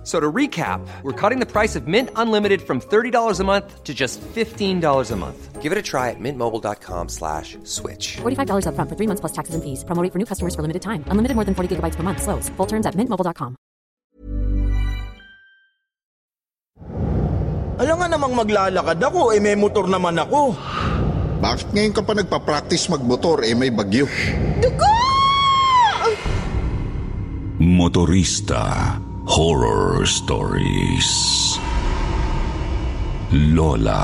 F- So to recap, we're cutting the price of Mint Unlimited from $30 a month to just $15 a month. Give it a try at mintmobile.com slash switch. $45 upfront for three months plus taxes and fees. Promo rate for new customers for limited time. Unlimited more than 40 gigabytes per month. Slows. Full terms at mintmobile.com. Alam nga namang maglalakad ako, eh may motor naman ako. Bakit ngayon ka pa nagpa-practice magmotor eh may bagyo? Motorista Horror Stories Lola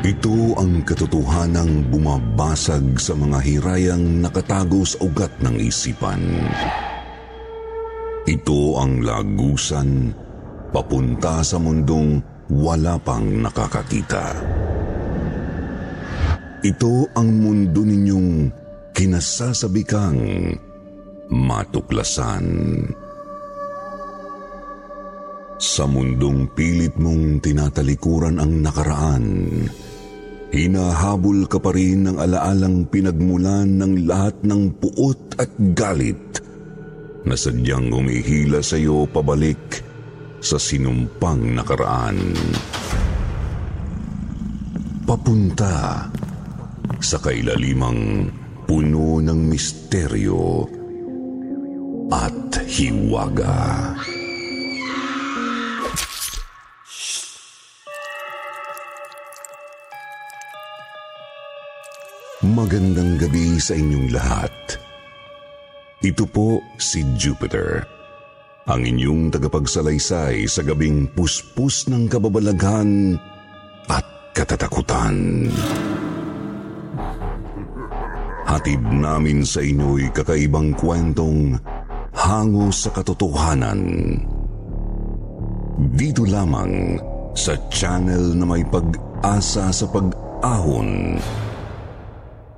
Ito ang katotohanang bumabasag sa mga hirayang nakatago sa ugat ng isipan. Ito ang lagusan papunta sa mundong wala pang nakakakita. Ito ang mundo ninyong kinasasabikang matuklasan. Sa mundong pilit mong tinatalikuran ang nakaraan, hinahabol ka pa rin ng alaalang pinagmulan ng lahat ng puot at galit na sadyang umihila sa iyo pabalik sa sinumpang nakaraan. Papunta sa kailalimang puno ng misteryo at hiwaga. Magandang gabi sa inyong lahat. Ito po si Jupiter, ang inyong tagapagsalaysay sa gabing puspus ng kababalaghan at katatakutan. Hatid namin sa inyo'y kakaibang kwentong hango sa katotohanan. Dito lamang sa channel na may pag-asa sa pag-ahon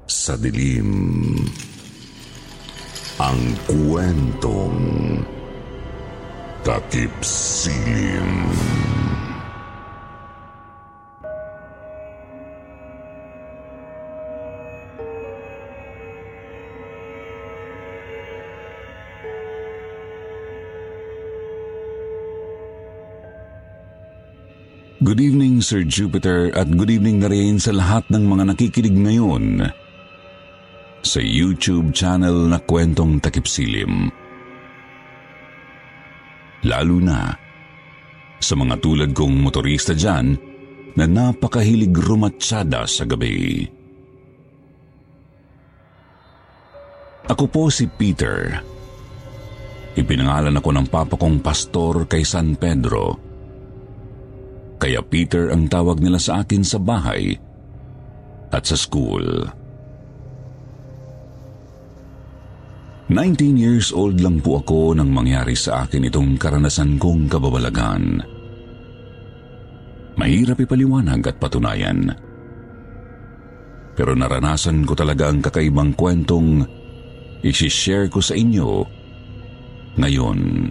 sa dilim. Ang kwentong takip silim. Good evening Sir Jupiter at good evening na rin sa lahat ng mga nakikinig ngayon sa YouTube channel na Kwentong Takip Silim. Lalo na sa mga tulad kong motorista dyan na napakahilig rumatsyada sa gabi. Ako po si Peter. Ipinangalan ako ng papa kong pastor kay San Pedro. Kaya Peter ang tawag nila sa akin sa bahay at sa school. 19 years old lang po ako nang mangyari sa akin itong karanasan kong kababalagan. Mahirap ipaliwanag at patunayan. Pero naranasan ko talaga ang kakaibang kwentong isishare ko sa inyo ngayon.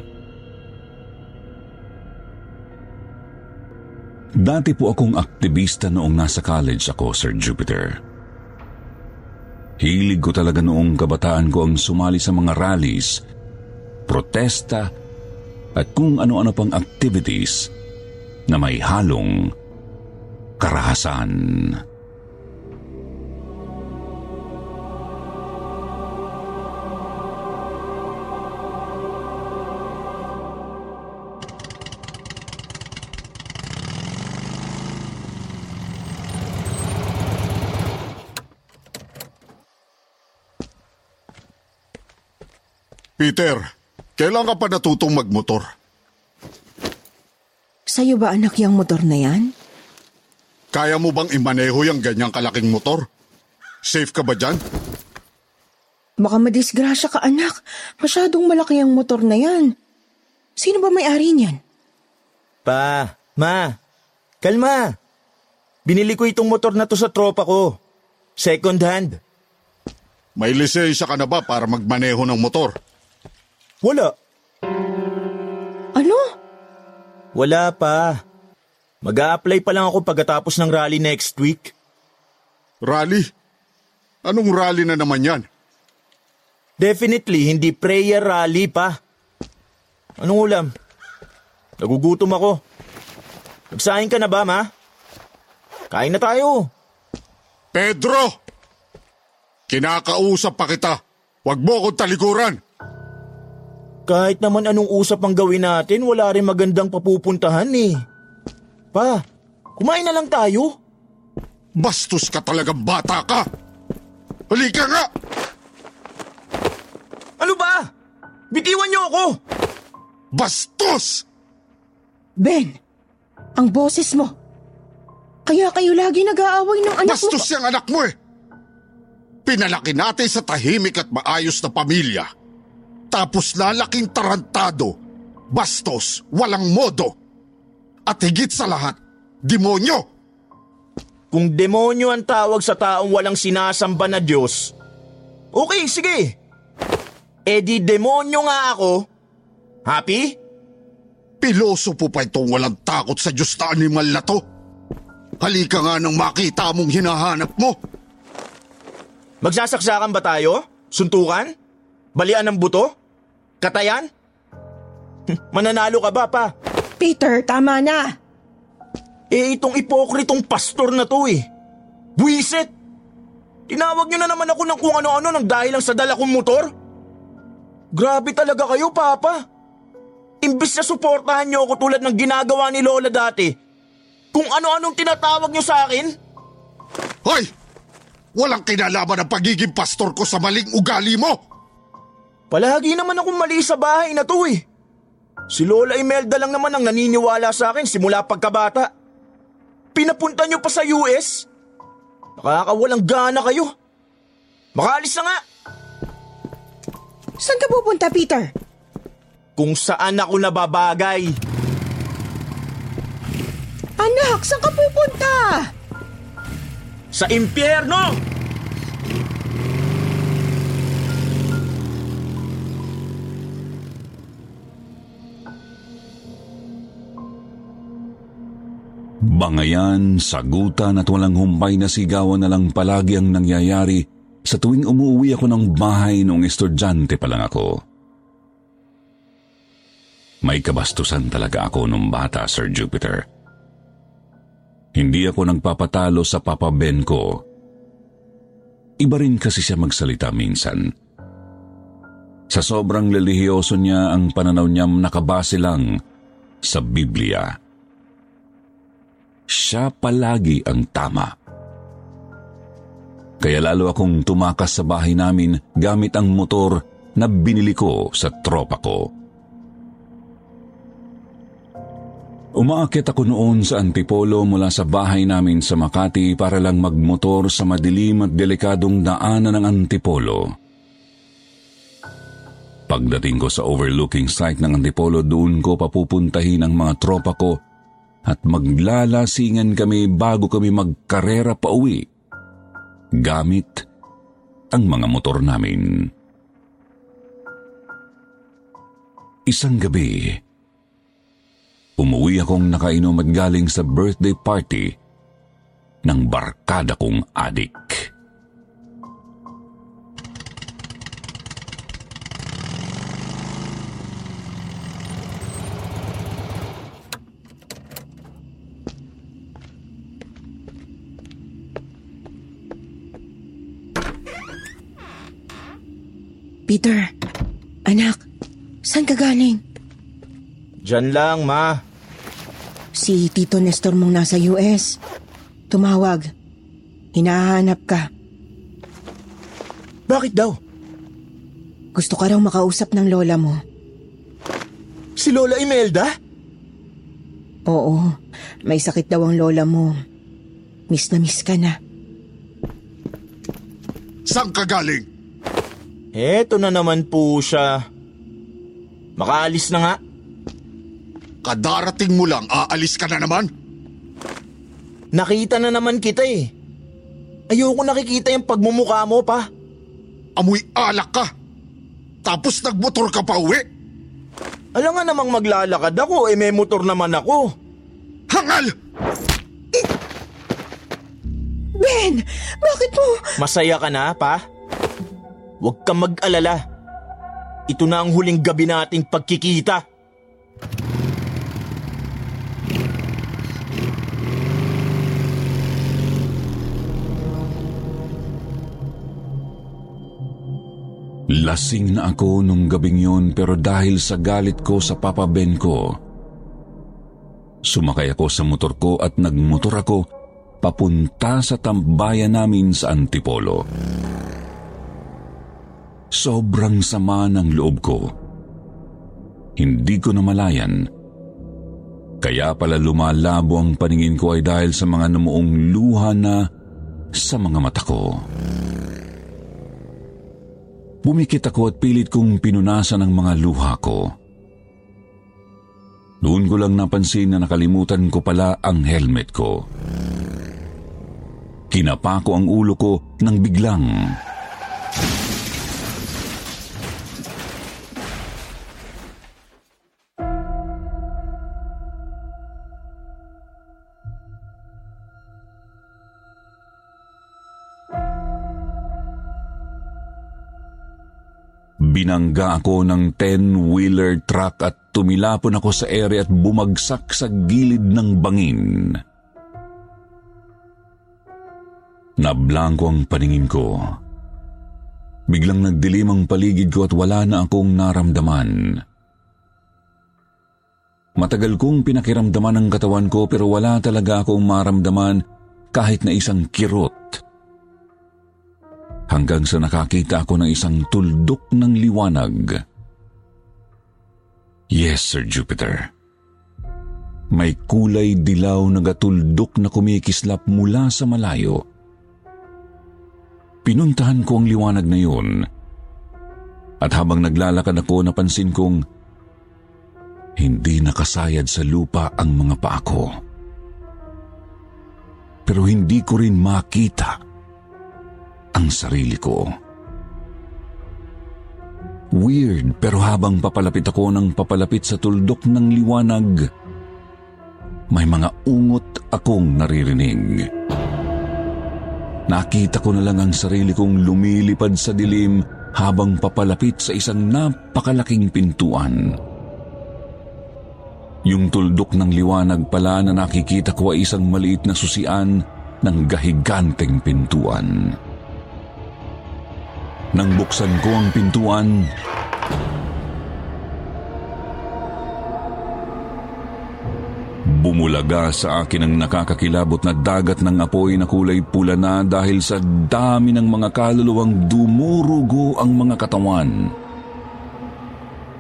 Dati po akong aktivista noong nasa college ako, Sir Jupiter. Hilig ko talaga noong kabataan ko ang sumali sa mga rallies, protesta, at kung ano-ano pang activities na may halong karahasan. Peter, kailan ka pa natutong magmotor? Sa'yo ba anak yung motor na yan? Kaya mo bang imaneho yung ganyang kalaking motor? Safe ka ba dyan? Baka madisgrasya ka anak. Masyadong malaki ang motor na yan. Sino ba may-ari niyan? Pa, ma, kalma. Binili ko itong motor na to sa tropa ko. Second hand. May lisensya ka na ba para magmaneho ng motor? Wala. Ano? Wala pa. mag apply pa lang ako pagkatapos ng rally next week. Rally? Anong rally na naman yan? Definitely, hindi prayer rally pa. Anong ulam? Nagugutom ako. Nagsahin ka na ba, ma? Kain na tayo. Pedro! Kinakausap pa kita. Huwag mo akong talikuran. Kahit naman anong usap ang gawin natin, wala rin magandang papupuntahan eh. Pa, kumain na lang tayo. Bastos ka talagang bata ka. Halika nga! Ano ba? Bitiwan niyo ako! Bastos! Ben, ang boses mo. Kaya kayo lagi nag-aaway ng anak Bastos mo. yung anak mo eh. Pinalaki natin sa tahimik at maayos na pamilya. Tapos lalaking tarantado, bastos, walang modo. At higit sa lahat, demonyo! Kung demonyo ang tawag sa taong walang sinasamba na Diyos, okay, sige. E di demonyo nga ako. Happy? Piloso po pa itong walang takot sa Diyos na animal na to. Halika nga nang makita mong hinahanap mo. Magsasaksakan ba tayo? Suntukan? Balian ng buto? Katayan? Mananalo ka ba pa? Peter, tama na. Eh itong ipokritong pastor na to eh. Buisit! Tinawag niyo na naman ako ng kung ano-ano nang dahil lang sa dala kong motor. Grabe talaga kayo, Papa. Imbis na suportahan niyo ako tulad ng ginagawa ni Lola dati, kung ano-anong tinatawag niyo sa akin, Hoy! Walang kinalaman ang pagiging pastor ko sa maling ugali mo! Palagi naman akong mali sa bahay na to eh. Si Lola Imelda lang naman ang naniniwala sa akin simula pagkabata. Pinapunta niyo pa sa US? Nakakawalang gana kayo. Makaalis na nga. Saan ka pupunta, Peter? Kung saan ako nababagay. Anak, saan ka pupunta? Sa impyerno! Bangayan, sagutan at walang humpay na sigawan na lang palagi ang nangyayari sa tuwing umuwi ako ng bahay noong estudyante pa lang ako. May kabastusan talaga ako nung bata, Sir Jupiter. Hindi ako nagpapatalo sa Papa Ben ko. Iba rin kasi siya magsalita minsan. Sa sobrang lilihiyoso niya ang pananaw niyang nakabase lang sa Biblia siya palagi ang tama. Kaya lalo akong tumakas sa bahay namin gamit ang motor na binili ko sa tropa ko. Umaakit ako noon sa Antipolo mula sa bahay namin sa Makati para lang magmotor sa madilim at delikadong daanan ng Antipolo. Pagdating ko sa overlooking site ng Antipolo, doon ko papupuntahin ang mga tropa ko at maglalasingan kami bago kami magkarera pa uwi gamit ang mga motor namin. Isang gabi, umuwi akong nakainom at galing sa birthday party ng barkada kong adik. Peter, anak, saan ka galing? Diyan lang, ma. Si Tito Nestor mong nasa US. Tumawag. Hinahanap ka. Bakit daw? Gusto ka raw makausap ng lola mo. Si Lola Imelda? Oo, may sakit daw ang lola mo. Miss na miss ka na. Saan ka galing? Eto na naman po siya. Makaalis na nga. Kadarating mo lang, aalis ka na naman? nakita na naman kita eh. Ayoko nakikita yung pagmumukha mo pa. Amoy alak ka. Tapos nagmotor ka pa uwi. Alam nga namang maglalakad ako, eh may motor naman ako. Hangal! Ben, bakit mo? Masaya ka na, pa? Huwag kang mag-alala. Ito na ang huling gabi nating pagkikita. Lasing na ako nung gabing yun pero dahil sa galit ko sa Papa Ben ko, sumakay ako sa motor ko at nagmotor ako papunta sa tambayan namin sa Antipolo. Sobrang sama ng loob ko. Hindi ko namalayan. Kaya pala lumalabo ang paningin ko ay dahil sa mga namuong luha na sa mga mata ko. Bumikit ako at pilit kong pinunasan ang mga luha ko. Doon ko lang napansin na nakalimutan ko pala ang helmet ko. Kinapa ko ang ulo ko nang biglang. Binangga ako ng 10-wheeler truck at tumilapon ako sa ere at bumagsak sa gilid ng bangin. Nablangko ang paningin ko. Biglang nagdilim ang paligid ko at wala na akong naramdaman. Matagal kong pinakiramdaman ang katawan ko pero wala talaga akong maramdaman kahit na isang kirot hanggang sa nakakita ako ng isang tuldok ng liwanag. Yes, Sir Jupiter. May kulay dilaw na gatuldok na kumikislap mula sa malayo. Pinuntahan ko ang liwanag na yun at habang naglalakad ako napansin kong hindi nakasayad sa lupa ang mga paa ko. Pero hindi ko rin makita ang sarili ko. Weird pero habang papalapit ako ng papalapit sa tuldok ng liwanag, may mga ungot akong naririnig. Nakita ko na lang ang sarili kong lumilipad sa dilim habang papalapit sa isang napakalaking pintuan. Yung tuldok ng liwanag pala na nakikita ko ay isang maliit na susian ng gahiganteng pintuan. Nang buksan ko ang pintuan, Bumulaga sa akin ang nakakakilabot na dagat ng apoy na kulay pula na dahil sa dami ng mga kaluluwang dumurugo ang mga katawan.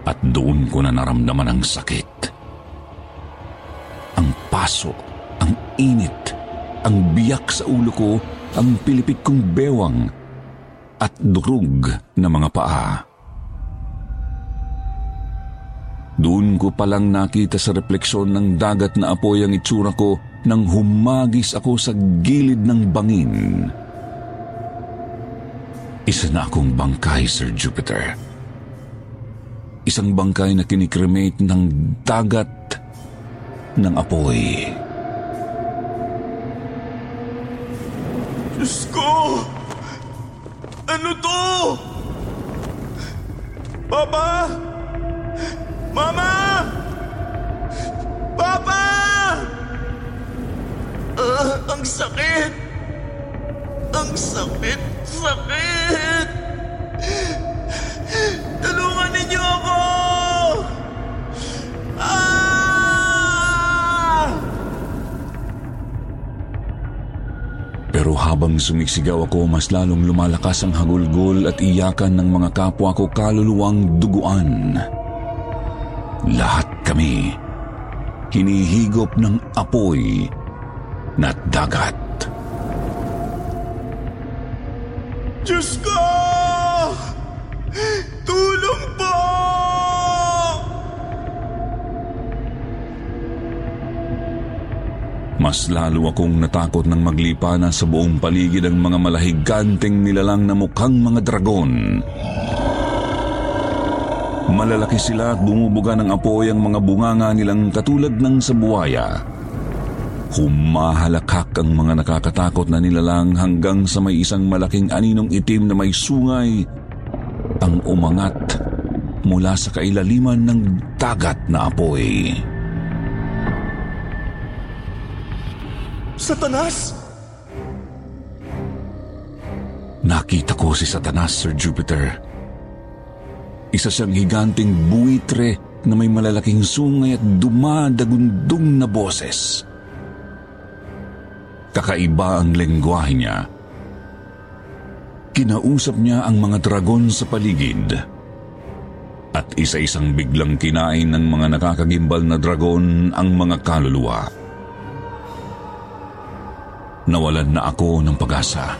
At doon ko na naramdaman ang sakit. Ang paso, ang init, ang biyak sa ulo ko, ang pilipit kong bewang, at durug na mga paa. Doon ko palang nakita sa refleksyon ng dagat na apoy ang itsura ko nang humagis ako sa gilid ng bangin. Isa na akong bangkay, Sir Jupiter. Isang bangkay na kinikremate ng dagat ng apoy. Diyos ko! Ano to? Papa! Mama! Papa! Ah, ang sakit! Ang! Sakit! Pero habang sumisigaw ako, mas lalong lumalakas ang hagulgol at iyakan ng mga kapwa ko kaluluwang duguan. Lahat kami hinihigop ng apoy na dagat. Diyos ko! Mas lalo akong natakot nang maglipa na sa buong paligid ang mga malahiganteng nilalang na mukhang mga dragon. Malalaki sila at bumubuga ng apoy ang mga bunganga nilang katulad ng sa buwaya. Humahalakak ang mga nakakatakot na nilalang hanggang sa may isang malaking aninong itim na may sungay ang umangat mula sa kailaliman ng dagat na apoy. Satanas! Nakita ko si Satanas, Sir Jupiter. Isa siyang higanting buitre na may malalaking sungay at dumadagundong na boses. Kakaiba ang lengguwahe niya. Kinausap niya ang mga dragon sa paligid. At isa-isang biglang kinain ng mga nakakagimbal na dragon ang mga kaluluwa. Nawalan na ako ng pag-asa.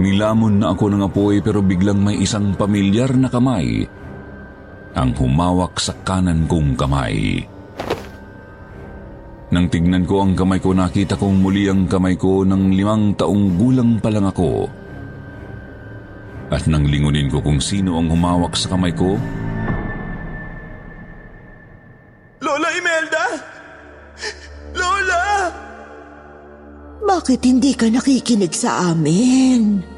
Nilamon na ako ng apoy pero biglang may isang pamilyar na kamay ang humawak sa kanan kong kamay. Nang tignan ko ang kamay ko, nakita kong muli ang kamay ko ng limang taong gulang pa lang ako. At nang lingunin ko kung sino ang humawak sa kamay ko, Bakit hindi ka nakikinig sa amin?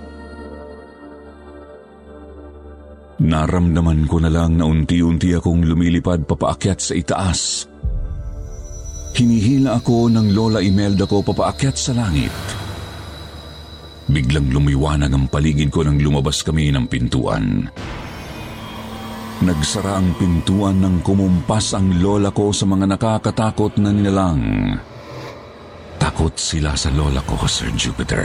naramdaman ko na lang na unti-unti akong lumilipad papaakyat sa itaas. Hinihila ako ng Lola Imelda ko papaakyat sa langit. Biglang lumiwanag ang paligid ko nang lumabas kami ng pintuan. Nagsara ang pintuan nang kumumpas ang lola ko sa mga nakakatakot na nilalang. Takot sila sa lola ko, Sir Jupiter.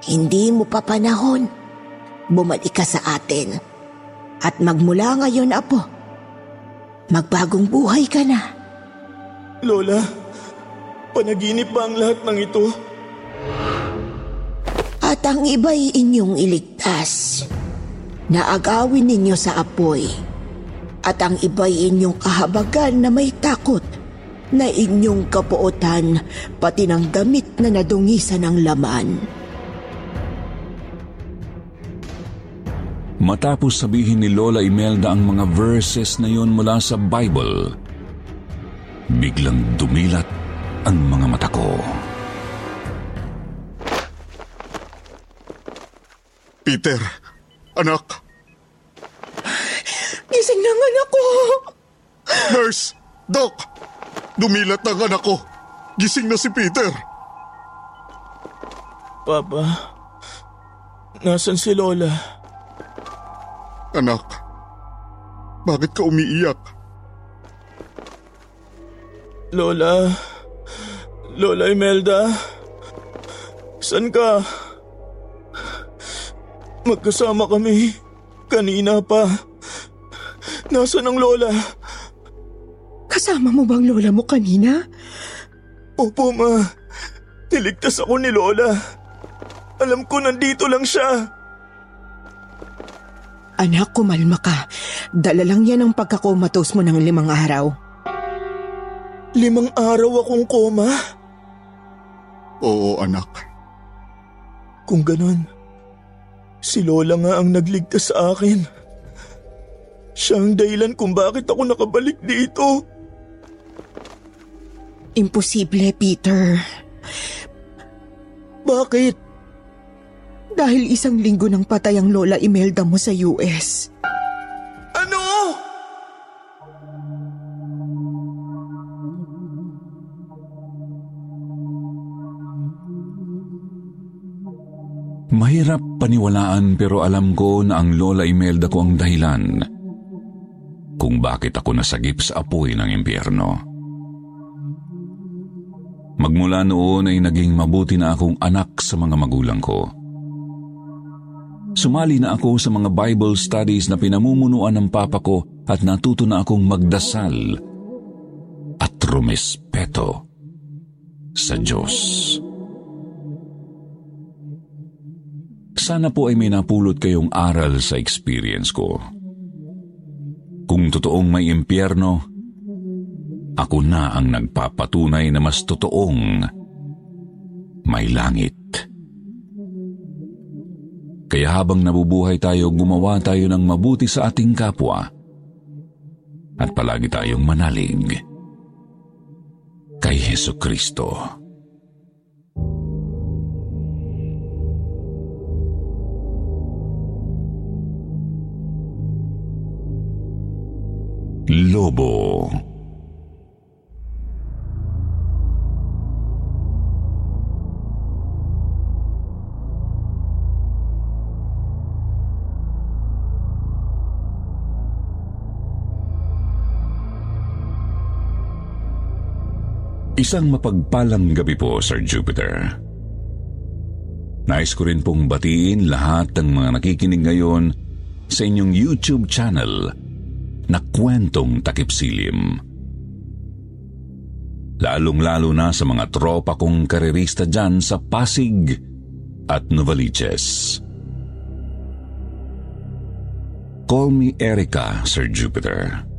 Hindi mo pa panahon. Bumalik ka sa atin. At magmula ngayon, Apo, magbagong buhay ka na. Lola, panaginip ba ang lahat ng ito? At ang iba'y inyong iligtas. Naagawin ninyo sa apoy. At ang iba'y inyong kahabagan na may takot na inyong kapuotan pati ng damit na nadungisan ng laman. Matapos sabihin ni Lola Imelda ang mga verses na yon mula sa Bible, biglang dumilat ang mga mata ko. Peter, anak, Gising ng anak ko! nurse, doc, dumilat ang anak ko. Gising na si Peter. Papa, nasan si Lola? Anak, bakit ka umiiyak? Lola, Lola Imelda, saan ka? Magkasama kami. Kanina pa. Nasaan ang lola? Kasama mo bang lola mo kanina? Opo, ma. Niligtas ako ni lola. Alam ko nandito lang siya. Anak, kumalma ka. Dala lang yan ang pagkakomatos mo ng limang araw. Limang araw akong koma? Oo, anak. Kung ganon, si Lola nga ang nagligtas sa akin. Siya ang dahilan kung bakit ako nakabalik dito. Imposible, Peter. Bakit? Dahil isang linggo nang patay ang Lola Imelda mo sa US. Ano? Mahirap paniwalaan pero alam ko na ang Lola Imelda ko ang dahilan kung bakit ako nasagip sa apoy ng impyerno. Magmula noon ay naging mabuti na akong anak sa mga magulang ko. Sumali na ako sa mga Bible studies na pinamumunuan ng papa ko at natuto na akong magdasal at rumespeto sa Diyos. Sana po ay may napulot kayong aral sa experience ko. Kung totoong may impyerno, ako na ang nagpapatunay na mas totoong may langit. Kaya habang nabubuhay tayo, gumawa tayo ng mabuti sa ating kapwa at palagi tayong manalig kay Heso Kristo. Lobo Isang mapagpalang gabi po, Sir Jupiter. Nais ko rin pong batiin lahat ng mga nakikinig ngayon sa inyong YouTube channel na kwentong takipsilim. Lalong-lalo na sa mga tropa kong karerista dyan sa Pasig at Novaliches. Call me Erica, Sir Jupiter.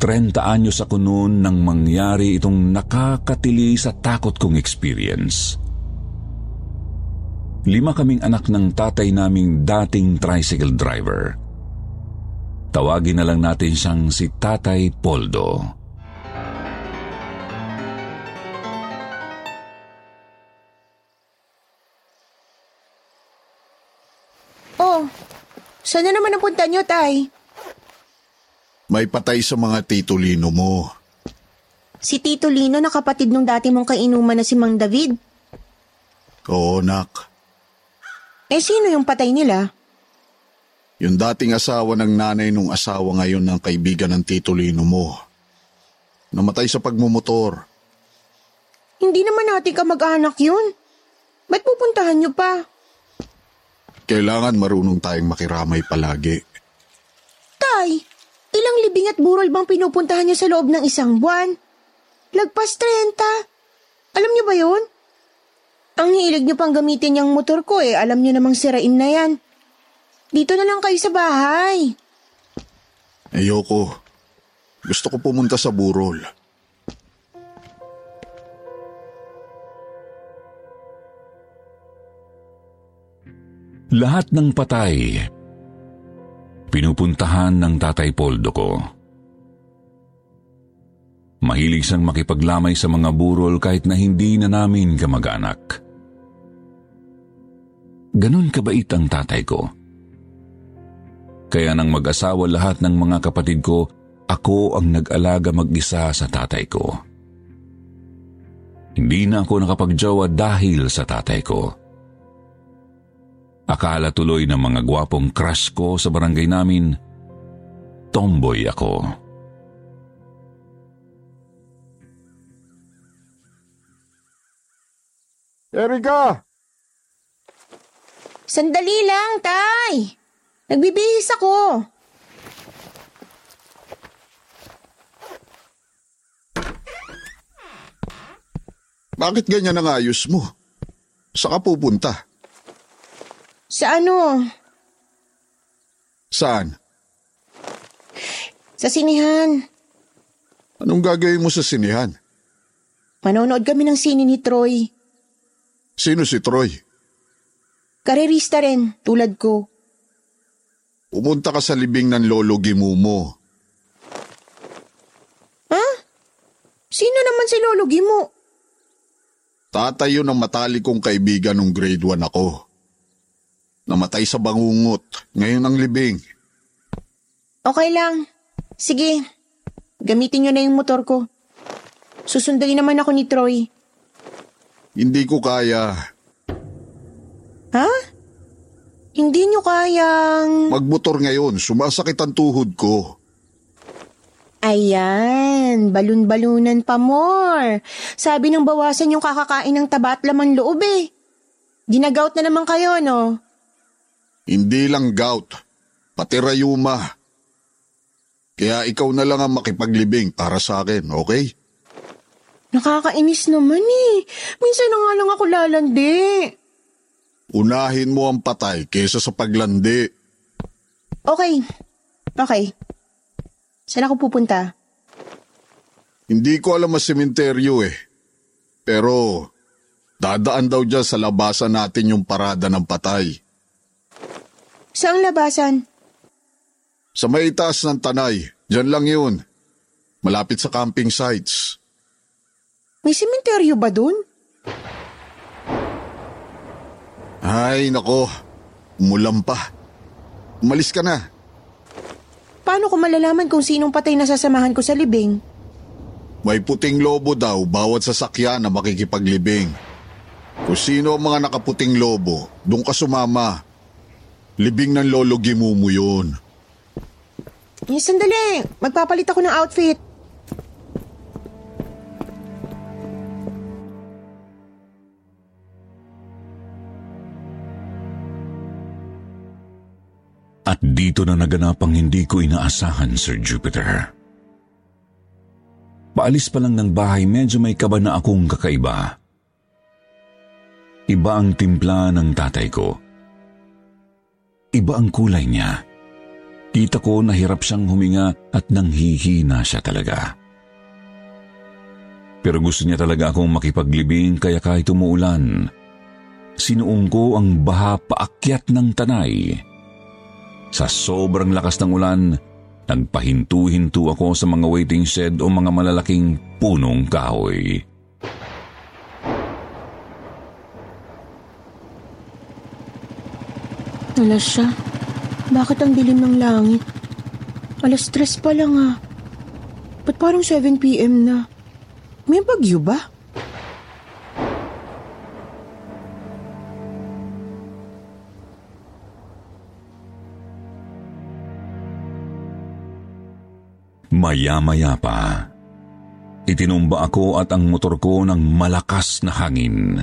30 anyos ako noon nang mangyari itong nakakatili sa takot kong experience. Lima kaming anak ng tatay naming dating tricycle driver. Tawagin na lang natin siyang si Tatay Poldo. Oh, saan na naman napunta niyo, Tay? May patay sa mga titulino mo. Si Tito Lino na kapatid nung dati mong kainuman na si Mang David. Oo, nak. Eh, sino yung patay nila? Yung dating asawa ng nanay nung asawa ngayon ng kaibigan ng titulino mo. Namatay sa pagmumotor. Hindi naman natin ka mag-anak yun. Ba't pupuntahan niyo pa? Kailangan marunong tayong makiramay palagi. Tay, ilang libing at burol bang pinupuntahan niyo sa loob ng isang buwan? Lagpas 30. Alam niyo ba yun? Ang hilig niyo pang gamitin yung motor ko eh, alam niyo namang sirain na yan. Dito na lang kayo sa bahay. Ayoko. Gusto ko pumunta sa burol. Lahat ng patay, pinupuntahan ng tatay Poldo ko. Mahilig siyang makipaglamay sa mga burol kahit na hindi na namin kamag-anak. Ganon kabait ang tatay ko. Kaya nang mag-asawa lahat ng mga kapatid ko, ako ang nag-alaga mag-isa sa tatay ko. Hindi na ako nakapagjowa dahil sa tatay ko. Akala tuloy ng mga gwapong crush ko sa barangay namin, tomboy ako. Erika! Sandali lang, Tay. Nagbibihis ako. Bakit ganyan ang ayos mo? Saan ka pupunta? Sa ano? Saan? Sa sinihan. Anong gagawin mo sa sinihan? Manonood kami ng sini ni Troy. Sino si Troy? Karerista rin, tulad ko. Pumunta ka sa libing ng lolo Gimumo. Ha? Sino naman si Lolo Gimo? Tatay yun ang matali kong kaibigan nung grade 1 ako. Namatay sa bangungot, ngayon ang libing. Okay lang. Sige, gamitin nyo na yung motor ko. Susunduin naman ako ni Troy. Hindi ko kaya. Ha? Hindi nyo kayang... Magmotor ngayon, sumasakit ang tuhod ko. Ayan, balun-balunan pa more. Sabi ng bawasan yung kakakain ng taba at laman loob eh. Ginagout na naman kayo, no? Hindi lang gout, pati rayuma. Kaya ikaw na lang ang makipaglibing para sa akin, okay? Nakakainis naman eh. Minsan na nga lang ako lalandi. Unahin mo ang patay kesa sa paglandi. Okay. Okay. Saan ako pupunta? Hindi ko alam ang sementeryo eh. Pero dadaan daw dyan sa labasan natin yung parada ng patay. Saang labasan? Sa may taas ng tanay, dyan lang yun. Malapit sa camping sites. May sementeryo ba dun? Ay, nako. Umulan pa. Umalis ka na. Paano ko malalaman kung sinong patay na sasamahan ko sa libing? May puting lobo daw bawat sasakyan na makikipaglibing. Kung sino ang mga nakaputing lobo, doon ka sumama. Libing ng lolo Gimumo yun. Eh, sandali. Magpapalit ako ng outfit. At dito na naganap ang hindi ko inaasahan, Sir Jupiter. Paalis pa lang ng bahay, medyo may kaba na akong kakaiba. Iba ang timpla ng tatay ko. Iba ang kulay niya. Kita ko na hirap siyang huminga at nanghihina siya talaga. Pero gusto niya talaga akong makipaglibing kaya kahit umuulan, sinuong ko ang baha paakyat ng tanay. Sa sobrang lakas ng ulan, nagpahintu-hintu ako sa mga waiting shed o mga malalaking punong kahoy. Alas siya. Bakit ang dilim ng langit? Alas stress pa lang ah. Ba't parang 7pm na? May bagyo ba? Maya-maya pa, itinumba ako at ang motor ko ng malakas na hangin.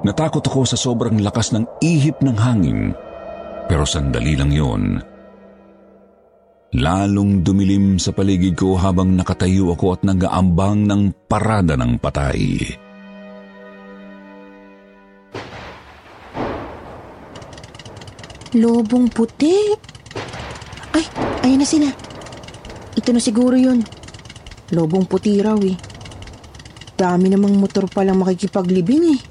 Natakot ako sa sobrang lakas ng ihip ng hangin, pero sandali lang yon. Lalong dumilim sa paligid ko habang nakatayo ako at nag-aambang ng parada ng patay. Lobong puti. Ay, ayan na sila. Ito na siguro yun. Lobong puti raw eh. Dami namang motor palang makikipaglibing eh.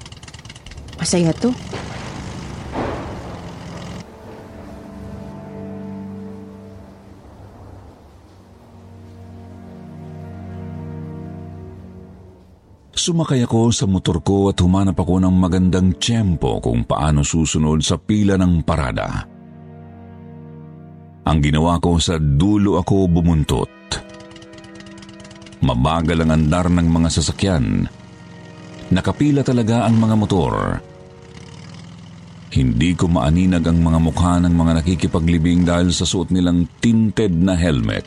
Masaya to. Sumakay ako sa motor ko at humanap ako ng magandang tiyempo kung paano susunod sa pila ng parada. Ang ginawa ko sa dulo ako bumuntot. Mabagal ang andar ng mga sasakyan. Nakapila talaga ang mga motor. Hindi ko maaninag ang mga mukha ng mga nakikipaglibing dahil sa suot nilang tinted na helmet.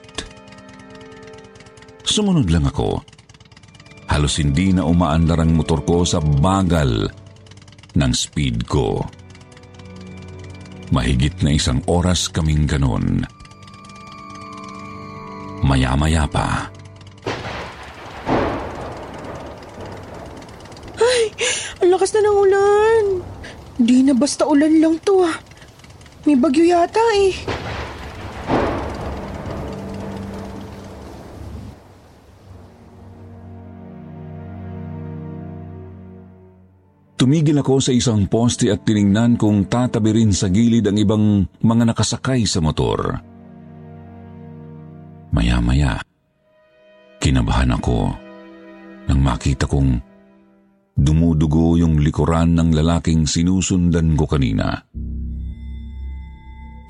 Sumunod lang ako Halos hindi na umaandar ang motor ko sa bagal ng speed ko. Mahigit na isang oras kaming ganon. Maya-maya pa. Ay, ang lakas na ng ulan. Di na basta ulan lang to ah. May bagyo yata eh. Tumigil ako sa isang poste at tiningnan kung tatabi rin sa gilid ang ibang mga nakasakay sa motor. Maya-maya, kinabahan ako nang makita kong dumudugo yung likuran ng lalaking sinusundan ko kanina.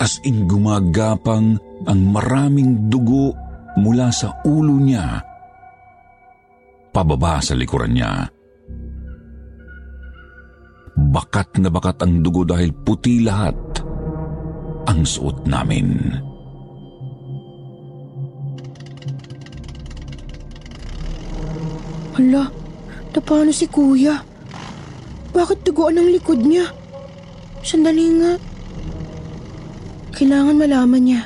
As in gumagapang ang maraming dugo mula sa ulo niya pababa sa likuran niya. Bakat na bakat ang dugo dahil puti lahat ang suot namin. Hala, paano si kuya? Bakit duguan ang likod niya? Sandali nga. Kailangan malaman niya.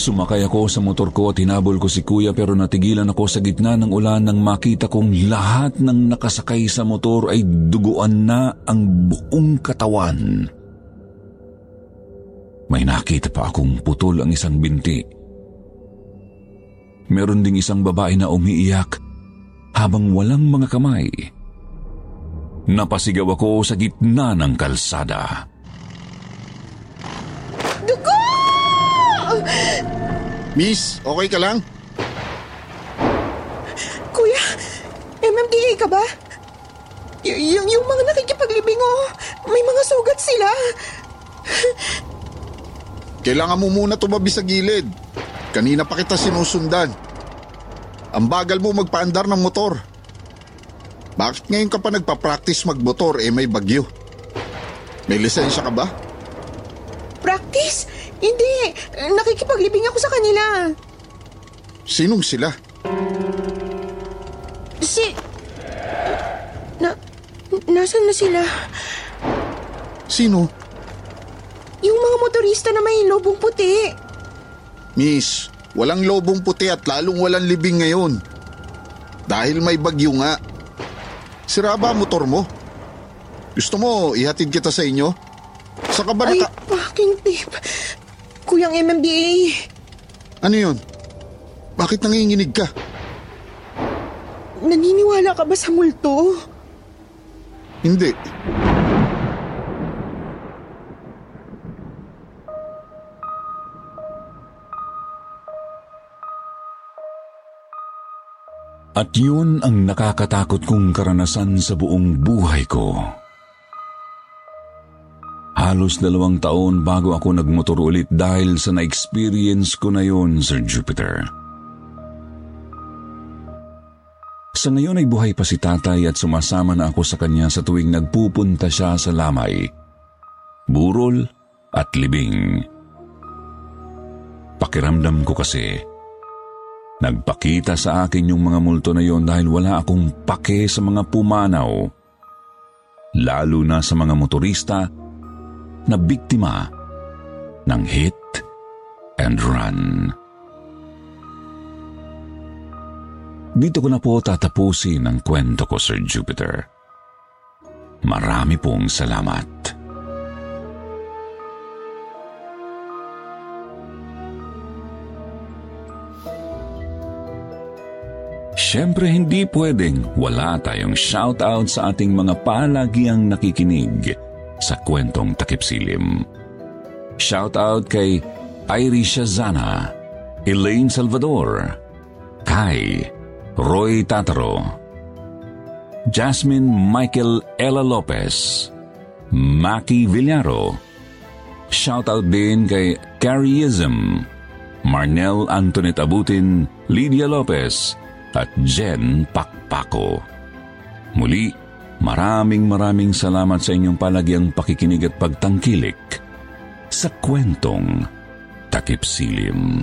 Sumakay ako sa motor ko at hinabol ko si kuya pero natigilan ako sa gitna ng ulan nang makita kong lahat ng nakasakay sa motor ay duguan na ang buong katawan. May nakita pa akong putol ang isang binti. Meron ding isang babae na umiiyak habang walang mga kamay. Napasigaw ako sa gitna ng kalsada. Dugo! Miss, okay ka lang? Kuya, MMDA ka ba? Y- yung, yung mga nakikipaglibing oh, may mga sugat sila. Kailangan mo muna tumabi sa gilid. Kanina pa kita sinusundan. Ang bagal mo magpaandar ng motor. Bakit ngayon ka pa nagpa-practice magmotor eh may bagyo? May lisensya ka ba? Practice? Hindi, nakikipaglibing ako sa kanila. Sinong sila? Si... Na... Nasaan na sila? Sino? Yung mga motorista na may lobong puti. Miss, walang lobong puti at lalong walang libing ngayon. Dahil may bagyo nga. Sira ba motor mo? Gusto mo ihatid kita sa inyo? Sa ka ba Ay, fucking tip. Kuyang MMDA. Ano yun? Bakit nanginginig ka? Naniniwala ka ba sa multo? Hindi. At yun ang nakakatakot kong karanasan sa buong buhay ko. Halos dalawang taon bago ako nagmotor ulit dahil sa na-experience ko na yun, Sir Jupiter. Sa ngayon ay buhay pa si tatay at sumasama na ako sa kanya sa tuwing nagpupunta siya sa lamay, burol at libing. Pakiramdam ko kasi, nagpakita sa akin yung mga multo na yon dahil wala akong pake sa mga pumanaw, lalo na sa mga motorista na biktima ng hit and run. Dito ko na po tatapusin ang kwento ko, Sir Jupiter. Marami pong salamat. Siyempre hindi pwedeng wala tayong shoutout sa ating mga palagiang nakikinig sa kwentong takipsilim. Shoutout kay Irisha Zana, Elaine Salvador, Kai, Roy Tataro, Jasmine Michael Ella Lopez, Maki Villaro, shoutout din kay Carrieism, Marnel Antoinette Abutin, Lydia Lopez, at Jen Pakpako. Muli, maraming maraming salamat sa inyong palagyang pakikinig at pagtangkilik sa kwentong Takip Silim.